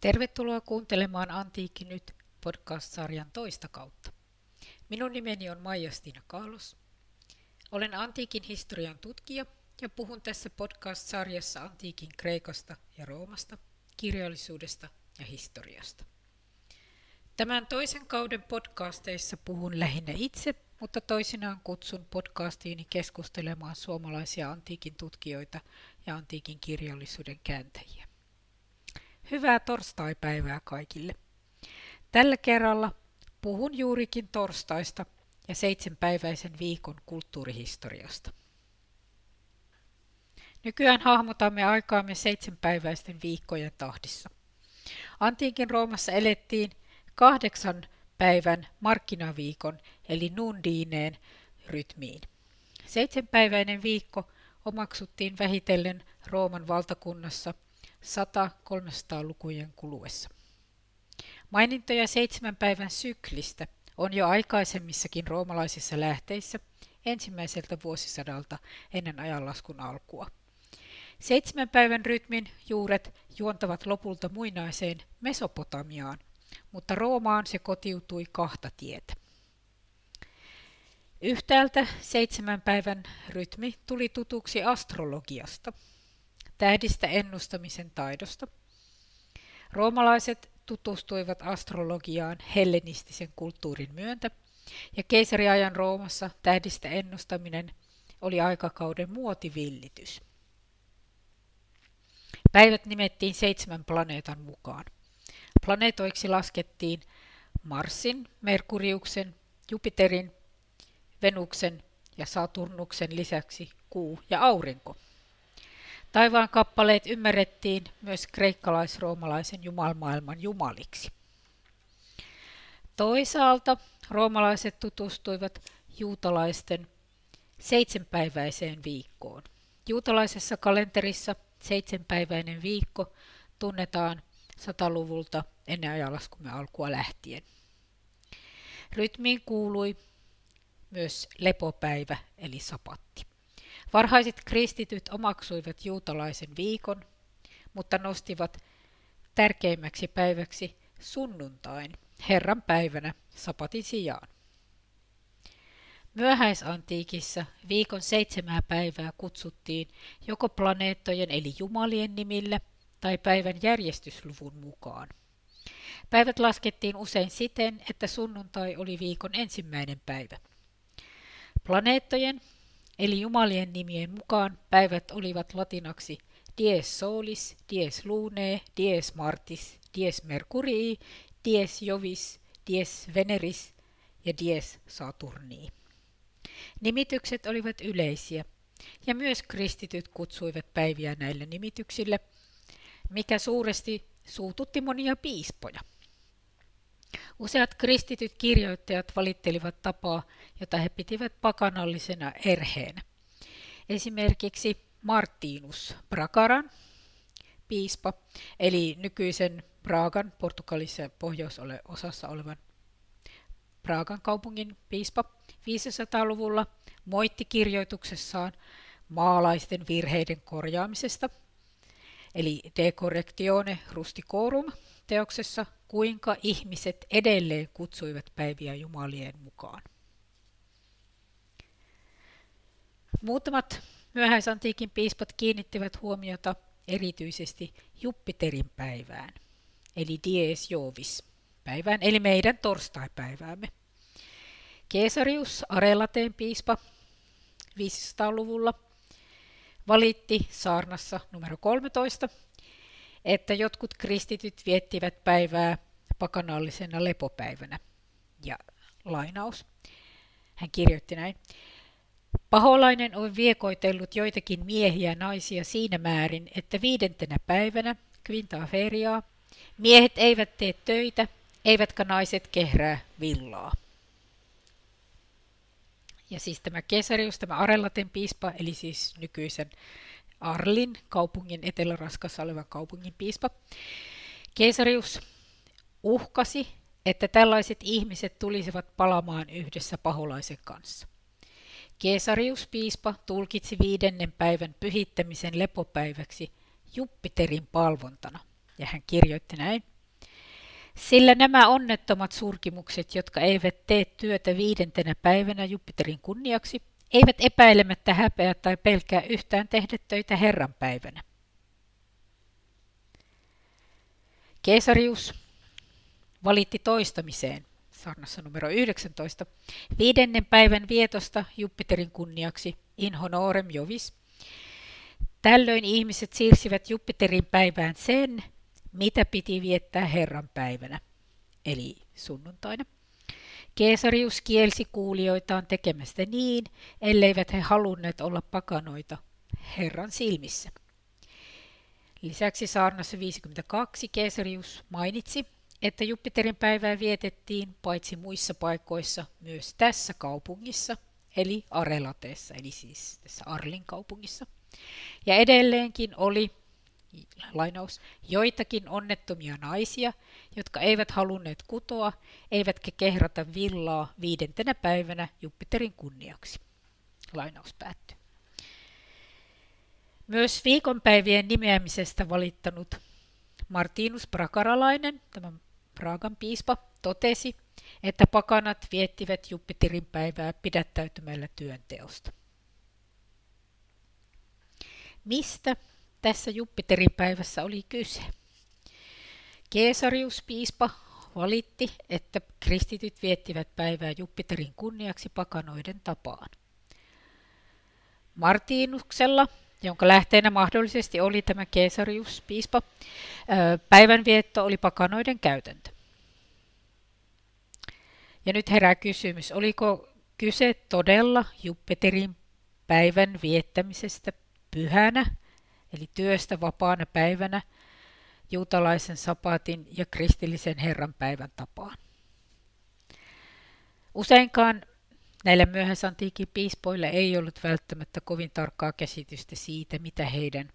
Tervetuloa kuuntelemaan Antiikki nyt podcast-sarjan toista kautta. Minun nimeni on Maija-Stiina Kaalos. Olen antiikin historian tutkija ja puhun tässä podcast-sarjassa antiikin Kreikasta ja Roomasta, kirjallisuudesta ja historiasta. Tämän toisen kauden podcasteissa puhun lähinnä itse, mutta toisinaan kutsun podcastiini keskustelemaan suomalaisia antiikin tutkijoita ja antiikin kirjallisuuden kääntäjiä. Hyvää torstaipäivää kaikille. Tällä kerralla puhun juurikin torstaista ja seitsemänpäiväisen viikon kulttuurihistoriasta. Nykyään hahmotamme aikaamme seitsemänpäiväisten viikkojen tahdissa. Antiikin Roomassa elettiin kahdeksan päivän markkinaviikon eli nundiineen rytmiin. Seitsemänpäiväinen viikko omaksuttiin vähitellen Rooman valtakunnassa 100-300-lukujen kuluessa. Mainintoja seitsemän päivän syklistä on jo aikaisemmissakin roomalaisissa lähteissä ensimmäiseltä vuosisadalta ennen ajanlaskun alkua. Seitsemän päivän rytmin juuret juontavat lopulta muinaiseen Mesopotamiaan, mutta Roomaan se kotiutui kahta tietä. Yhtäältä seitsemän päivän rytmi tuli tutuksi astrologiasta, tähdistä ennustamisen taidosta. Roomalaiset tutustuivat astrologiaan hellenistisen kulttuurin myöntä, ja keisariajan Roomassa tähdistä ennustaminen oli aikakauden muotivillitys. Päivät nimettiin seitsemän planeetan mukaan. Planeetoiksi laskettiin Marsin, Merkuriuksen, Jupiterin, Venuksen ja Saturnuksen lisäksi kuu ja aurinko. Taivaan kappaleet ymmärrettiin myös kreikkalais-roomalaisen jumalmaailman jumaliksi. Toisaalta roomalaiset tutustuivat juutalaisten seitsemänpäiväiseen viikkoon. Juutalaisessa kalenterissa seitsemänpäiväinen viikko tunnetaan sataluvulta ennen ajanlaskumme alkua lähtien. Rytmiin kuului myös lepopäivä eli sapatti. Varhaiset kristityt omaksuivat juutalaisen viikon, mutta nostivat tärkeimmäksi päiväksi sunnuntain, Herran päivänä, sapatin sijaan. Myöhäisantiikissa viikon seitsemää päivää kutsuttiin joko planeettojen eli jumalien nimillä tai päivän järjestysluvun mukaan. Päivät laskettiin usein siten, että sunnuntai oli viikon ensimmäinen päivä. Planeettojen eli jumalien nimien mukaan päivät olivat latinaksi dies solis, dies lunae, dies martis, dies mercurii, dies jovis, dies veneris ja dies saturnii. Nimitykset olivat yleisiä, ja myös kristityt kutsuivat päiviä näille nimityksille, mikä suuresti suututti monia piispoja. Useat kristityt kirjoittajat valittelivat tapaa, jota he pitivät pakanallisena erheenä. Esimerkiksi Martinus Bragaran, piispa, eli nykyisen Pragan, Portugalissa pohjoisosassa olevan Pragan kaupungin piispa 500-luvulla moitti kirjoituksessaan maalaisten virheiden korjaamisesta, eli De correctione rusticorum teoksessa kuinka ihmiset edelleen kutsuivat päiviä jumalien mukaan. Muutamat myöhäisantiikin piispat kiinnittivät huomiota erityisesti Jupiterin päivään, eli Dies Jovis päivään, eli meidän torstaipäiväämme. Keesarius, Arelateen piispa 500-luvulla, valitti saarnassa numero 13 että jotkut kristityt viettivät päivää pakanallisena lepopäivänä. Ja lainaus. Hän kirjoitti näin. Paholainen on viekoitellut joitakin miehiä ja naisia siinä määrin, että viidentenä päivänä, quinta feriaa, miehet eivät tee töitä, eivätkä naiset kehrää villaa. Ja siis tämä Kesarius, tämä Arellaten piispa, eli siis nykyisen Arlin kaupungin eteläraskassa olevan kaupungin piispa. Keisarius uhkasi, että tällaiset ihmiset tulisivat palamaan yhdessä paholaisen kanssa. Keesarius piispa tulkitsi viidennen päivän pyhittämisen lepopäiväksi Jupiterin palvontana. ja hän kirjoitti näin. Sillä nämä onnettomat surkimukset, jotka eivät tee työtä viidentenä päivänä Jupiterin kunniaksi, eivät epäilemättä häpeä tai pelkää yhtään tehdä töitä Herran päivänä. Keesarius valitti toistamiseen saarnassa numero 19 viidennen päivän vietosta Jupiterin kunniaksi in honorem jovis. Tällöin ihmiset siirsivät Jupiterin päivään sen, mitä piti viettää Herran päivänä, eli sunnuntaina. Keesarius kielsi kuulijoitaan tekemästä niin, elleivät he halunneet olla pakanoita Herran silmissä. Lisäksi saarnassa 52 Keesarius mainitsi, että Jupiterin päivää vietettiin paitsi muissa paikoissa myös tässä kaupungissa, eli Arelateessa, eli siis tässä Arlin kaupungissa. Ja edelleenkin oli lainaus, joitakin onnettomia naisia, jotka eivät halunneet kutoa, eivätkä kehrata villaa viidentenä päivänä Jupiterin kunniaksi. Lainaus päättyy. Myös viikonpäivien nimeämisestä valittanut Martinus Prakaralainen, tämä Pragan piispa, totesi, että pakanat viettivät Jupiterin päivää pidättäytymällä työnteosta. Mistä tässä Jupiterin päivässä oli kyse? Keesarius piispa valitti, että kristityt viettivät päivää Jupiterin kunniaksi pakanoiden tapaan. Martinuksella jonka lähteenä mahdollisesti oli tämä Keesarius, piispa. Päivänvietto oli pakanoiden käytäntö. Ja nyt herää kysymys, oliko kyse todella Jupiterin päivän viettämisestä pyhänä, eli työstä vapaana päivänä, juutalaisen sapatin ja kristillisen Herran päivän tapaan. Useinkaan Näillä myöhäisantiikin piispoilla ei ollut välttämättä kovin tarkkaa käsitystä siitä, mitä heidän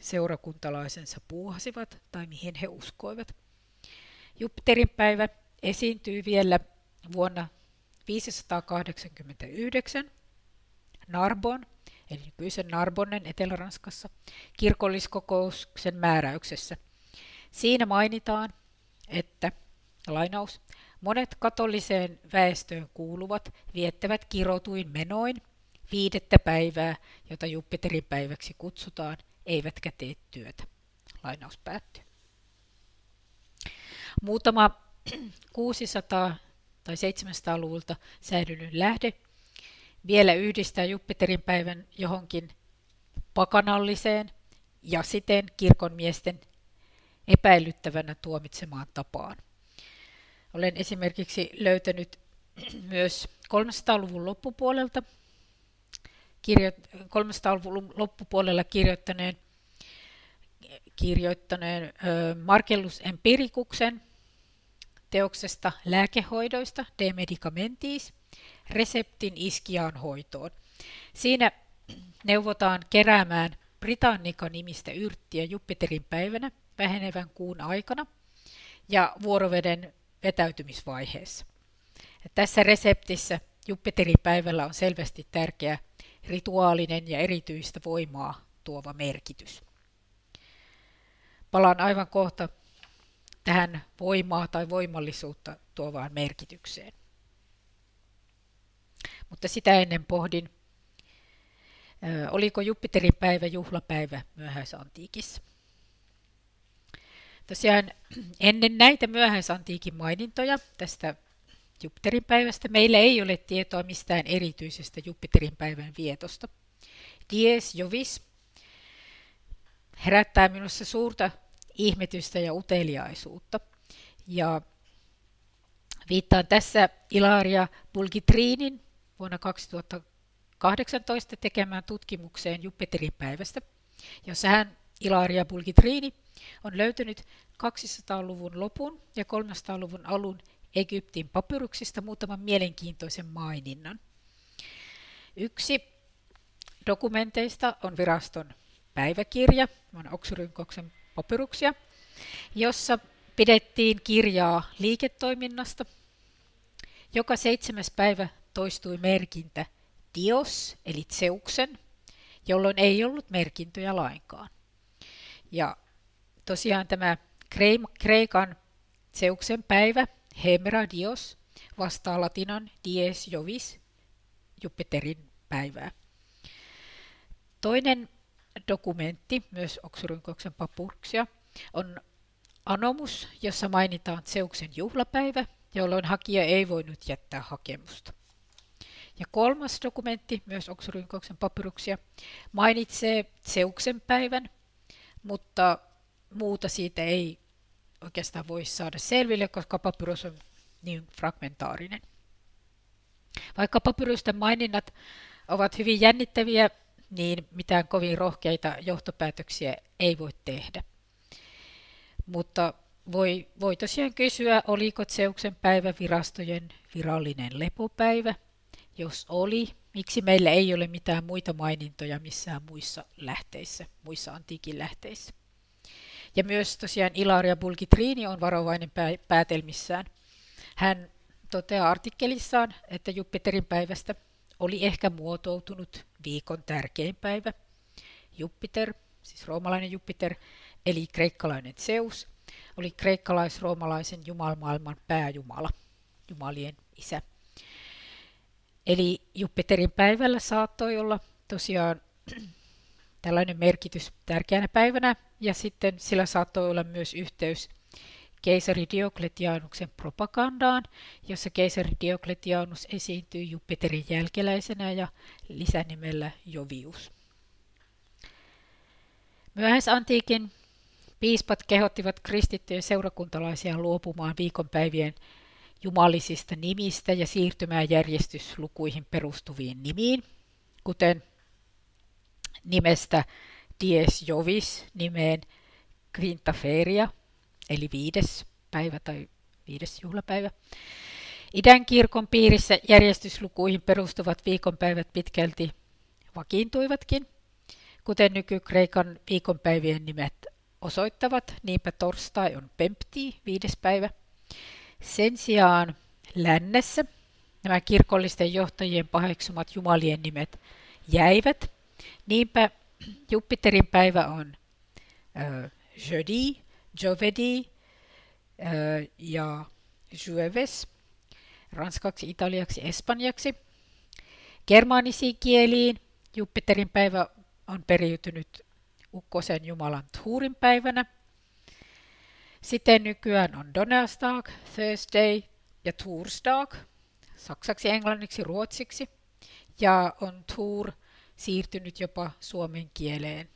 seurakuntalaisensa puuhasivat tai mihin he uskoivat. Jupiterin päivä esiintyy vielä vuonna 589 Narbon, eli nykyisen Narbonnen Etelä-Ranskassa, kirkolliskokouksen määräyksessä. Siinä mainitaan, että lainaus, Monet katoliseen väestöön kuuluvat viettävät kirotuin menoin viidettä päivää, jota Jupiterin päiväksi kutsutaan, eivätkä tee työtä. Lainaus päättyy. Muutama 600 tai 700-luvulta säilynyt lähde vielä yhdistää Jupiterin päivän johonkin pakanalliseen ja siten kirkonmiesten epäilyttävänä tuomitsemaan tapaan. Olen esimerkiksi löytänyt myös 300-luvun loppupuolelta, kirjo, 300-luvun loppupuolella kirjoittaneen, kirjoittaneen ö, Marcellus Empiricuksen teoksesta lääkehoidoista De Medicamentis reseptin iskiaan hoitoon. Siinä neuvotaan keräämään Britannica-nimistä yrttiä Jupiterin päivänä vähenevän kuun aikana ja vuoroveden vetäytymisvaiheessa. Ja tässä reseptissä Jupiterin päivällä on selvästi tärkeä rituaalinen ja erityistä voimaa tuova merkitys. Palaan aivan kohta tähän voimaa tai voimallisuutta tuovaan merkitykseen. Mutta sitä ennen pohdin, oliko Jupiterin päivä juhlapäivä myöhäisantiikissa. Tosiaan ennen näitä myöhäisantiikin mainintoja tästä Jupiterin päivästä meillä ei ole tietoa mistään erityisestä Jupiterin päivän vietosta. Dies Jovis herättää minussa suurta ihmetystä ja uteliaisuutta. Ja viittaan tässä Ilaria Bulgitriinin vuonna 2018 tekemään tutkimukseen Jupiterin päivästä, jossa hän Ilaria Bulgitrini on löytynyt 200-luvun lopun ja 300-luvun alun Egyptin papyruksista muutaman mielenkiintoisen maininnan. Yksi dokumenteista on viraston päiväkirja, on Oksyrynkoksen papyruksia, jossa pidettiin kirjaa liiketoiminnasta. Joka seitsemäs päivä toistui merkintä Dios, eli Zeuksen, jolloin ei ollut merkintöjä lainkaan. Ja tosiaan tämä Kreikan Zeuksen päivä, Hemera Dios, vastaa latinan Dies Jovis, Jupiterin päivää. Toinen dokumentti, myös Oxyrhynkhoksen papurksia, on anomus, jossa mainitaan Zeuksen juhlapäivä, jolloin hakija ei voinut jättää hakemusta. Ja kolmas dokumentti, myös Oxyrhynkhoksen papyruksia, mainitsee Zeuksen päivän, mutta muuta siitä ei oikeastaan voi saada selville, koska papyrus on niin fragmentaarinen. Vaikka papyrusten maininnat ovat hyvin jännittäviä, niin mitään kovin rohkeita johtopäätöksiä ei voi tehdä. Mutta voi, voi tosiaan kysyä, oliko Zeuksen päivä virastojen virallinen lepopäivä. Jos oli, miksi meillä ei ole mitään muita mainintoja missään muissa lähteissä, muissa antiikin lähteissä. Ja myös tosiaan Ilaria Bulgitrini on varovainen päätelmissään. Hän toteaa artikkelissaan, että Jupiterin päivästä oli ehkä muotoutunut viikon tärkein päivä. Jupiter, siis roomalainen Jupiter, eli kreikkalainen Zeus, oli kreikkalais-roomalaisen jumalmaailman pääjumala, jumalien isä. Eli Jupiterin päivällä saattoi olla tosiaan tällainen merkitys tärkeänä päivänä, ja sitten sillä saattoi olla myös yhteys keisari Diokletianuksen propagandaan, jossa keisari Diokletianus esiintyy Jupiterin jälkeläisenä ja lisänimellä Jovius. Myöhäisantiikin piispat kehottivat kristittyjä seurakuntalaisia luopumaan viikonpäivien jumalisista nimistä ja siirtymään järjestyslukuihin perustuviin nimiin, kuten nimestä Dies Jovis nimeen Quintaferia, eli viides päivä tai viides juhlapäivä. Idän kirkon piirissä järjestyslukuihin perustuvat viikonpäivät pitkälti vakiintuivatkin, kuten nykykreikan viikonpäivien nimet osoittavat. Niinpä torstai on Pempti, viides päivä. Sen sijaan lännessä nämä kirkollisten johtajien paheksumat jumalien nimet jäivät. Niinpä Jupiterin päivä on äh, jeudi, jovedi äh, ja jueves, ranskaksi, italiaksi, espanjaksi. Germaanisiin kieliin Jupiterin päivä on periytynyt ukkosen jumalan Tuurin päivänä. Sitten nykyään on Donnerstag, Thursday ja Tursdag, saksaksi, englanniksi, ruotsiksi. Ja on Tuur siirtynyt jopa suomen kieleen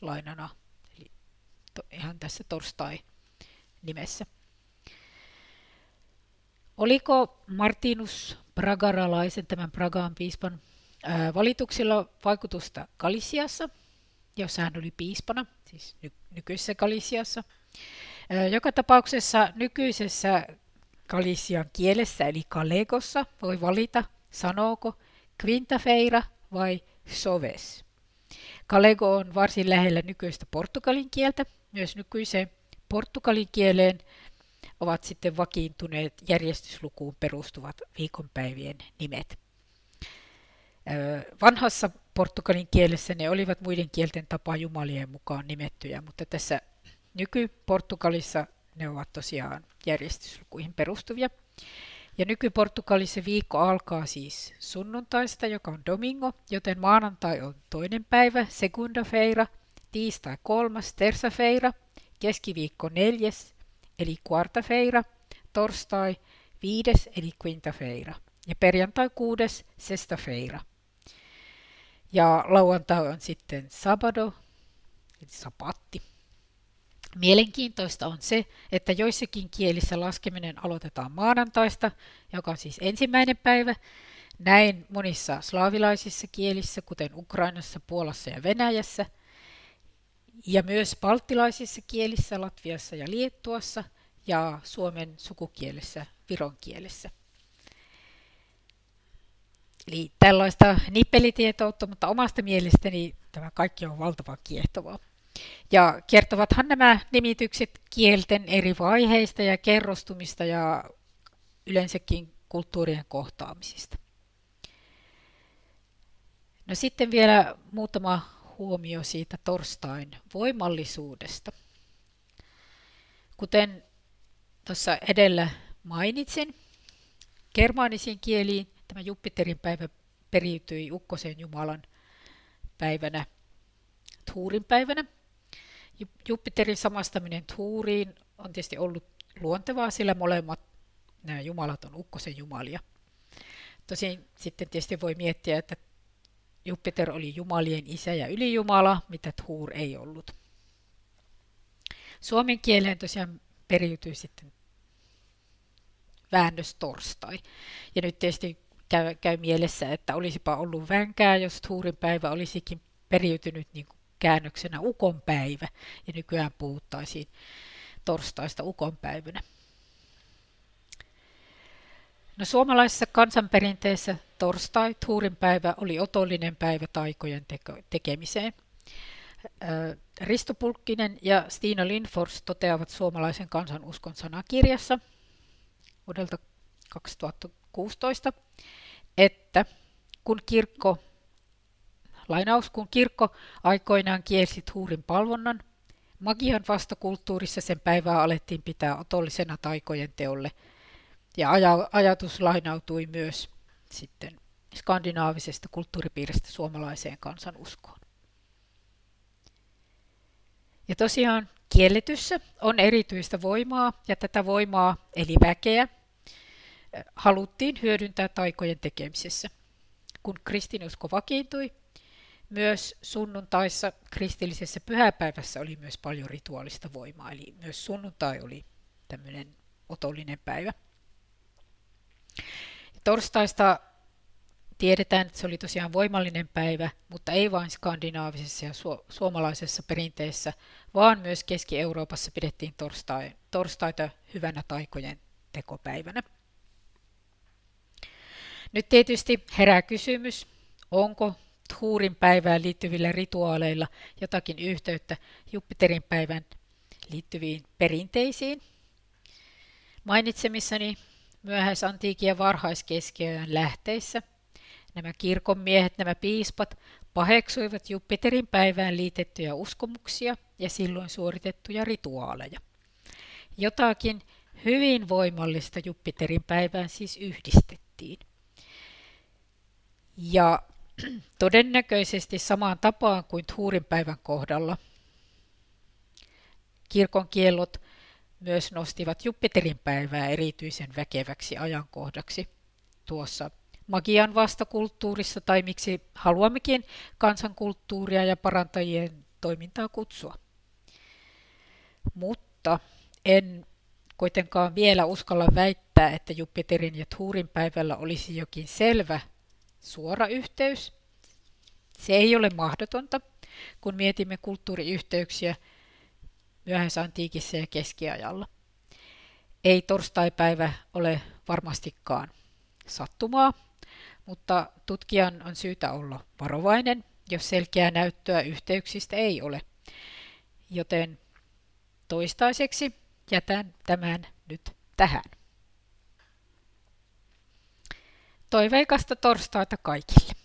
lainana, eli to, ihan tässä torstai-nimessä. Oliko Martinus Bragaralaisen, tämän Pragaan piispan, ää, valituksilla vaikutusta Galisiassa, jossa hän oli piispana, siis ny- nykyisessä Galisiassa? Joka tapauksessa nykyisessä Galisian kielessä, eli Kalegossa, voi valita, sanooko Quintafeira vai soves. Kalego on varsin lähellä nykyistä portugalin kieltä. Myös nykyiseen portugalin kieleen ovat sitten vakiintuneet järjestyslukuun perustuvat viikonpäivien nimet. Vanhassa portugalin kielessä ne olivat muiden kielten tapaa jumalien mukaan nimettyjä, mutta tässä nyky-Portugalissa ne ovat tosiaan järjestyslukuihin perustuvia. Ja nyky-Portugalissa viikko alkaa siis sunnuntaista, joka on domingo, joten maanantai on toinen päivä, segunda feira, tiistai kolmas, terza feira, keskiviikko neljäs, eli quarta feira, torstai viides, eli quinta feira, ja perjantai kuudes, sesta feira. Ja lauantai on sitten sabado, eli sapatti. Mielenkiintoista on se, että joissakin kielissä laskeminen aloitetaan maanantaista, joka on siis ensimmäinen päivä. Näin monissa slaavilaisissa kielissä, kuten Ukrainassa, Puolassa ja Venäjässä, ja myös baltilaisissa kielissä, Latviassa ja Liettuassa, ja Suomen sukukielessä, Viron kielessä. Eli tällaista nippelitietoutta, mutta omasta mielestäni tämä kaikki on valtavan kiehtovaa. Ja kertovathan nämä nimitykset kielten eri vaiheista ja kerrostumista ja yleensäkin kulttuurien kohtaamisista. No sitten vielä muutama huomio siitä torstain voimallisuudesta. Kuten tuossa edellä mainitsin, germaanisiin kieliin tämä Jupiterin päivä periytyi Ukkosen Jumalan päivänä, Tuurin päivänä. Jupiterin samastaminen Tuuriin on tietysti ollut luontevaa, sillä molemmat nämä jumalat on Ukkosen jumalia. Tosin sitten tietysti voi miettiä, että Jupiter oli jumalien isä ja ylijumala, mitä Tuur ei ollut. Suomen kieleen tosiaan periytyy sitten väännös torstai. Ja nyt tietysti käy, käy mielessä, että olisipa ollut vänkää, jos Tuurin päivä olisikin periytynyt niin kuin käännöksenä ukonpäivä, ja nykyään puhuttaisiin torstaista ukonpäivänä. No, suomalaisessa kansanperinteessä torstai, Tuurin päivä, oli otollinen päivä taikojen teko- tekemiseen. Risto Pulkkinen ja Stina Lindfors toteavat suomalaisen kansanuskon sanakirjassa vuodelta 2016, että kun kirkko, lainaus, kun kirkko aikoinaan kielsi Tuurin palvonnan, magian vastakulttuurissa sen päivää alettiin pitää otollisena taikojen teolle – ja ajatus lainautui myös sitten skandinaavisesta kulttuuripiiristä suomalaiseen kansanuskoon. Ja tosiaan kielletyssä on erityistä voimaa ja tätä voimaa eli väkeä haluttiin hyödyntää taikojen tekemisessä. Kun kristinusko vakiintui, myös sunnuntaissa kristillisessä pyhäpäivässä oli myös paljon rituaalista voimaa, eli myös sunnuntai oli tämmöinen otollinen päivä. Torstaista tiedetään, että se oli tosiaan voimallinen päivä, mutta ei vain skandinaavisessa ja su- suomalaisessa perinteessä, vaan myös Keski-Euroopassa pidettiin torstai, torstaita hyvänä taikojen tekopäivänä. Nyt tietysti herää kysymys, onko Tuurin päivään liittyvillä rituaaleilla jotakin yhteyttä Jupiterin päivän liittyviin perinteisiin. Mainitsemissani myöhäisantiikin ja varhaiskeskiajan lähteissä. Nämä kirkonmiehet, nämä piispat, paheksuivat Jupiterin päivään liitettyjä uskomuksia ja silloin suoritettuja rituaaleja. Jotakin hyvin voimallista Jupiterin päivään siis yhdistettiin. Ja todennäköisesti samaan tapaan kuin Tuurin päivän kohdalla kirkon kiellot myös nostivat Jupiterin päivää erityisen väkeväksi ajankohdaksi tuossa magian vastakulttuurissa tai miksi haluammekin kansankulttuuria ja parantajien toimintaa kutsua. Mutta en kuitenkaan vielä uskalla väittää, että Jupiterin ja Tuurin päivällä olisi jokin selvä suora yhteys. Se ei ole mahdotonta, kun mietimme kulttuuriyhteyksiä myöhäisantiikissa ja keskiajalla. Ei torstaipäivä ole varmastikaan sattumaa, mutta tutkijan on syytä olla varovainen, jos selkeää näyttöä yhteyksistä ei ole. Joten toistaiseksi jätän tämän nyt tähän. Toiveikasta torstaita kaikille.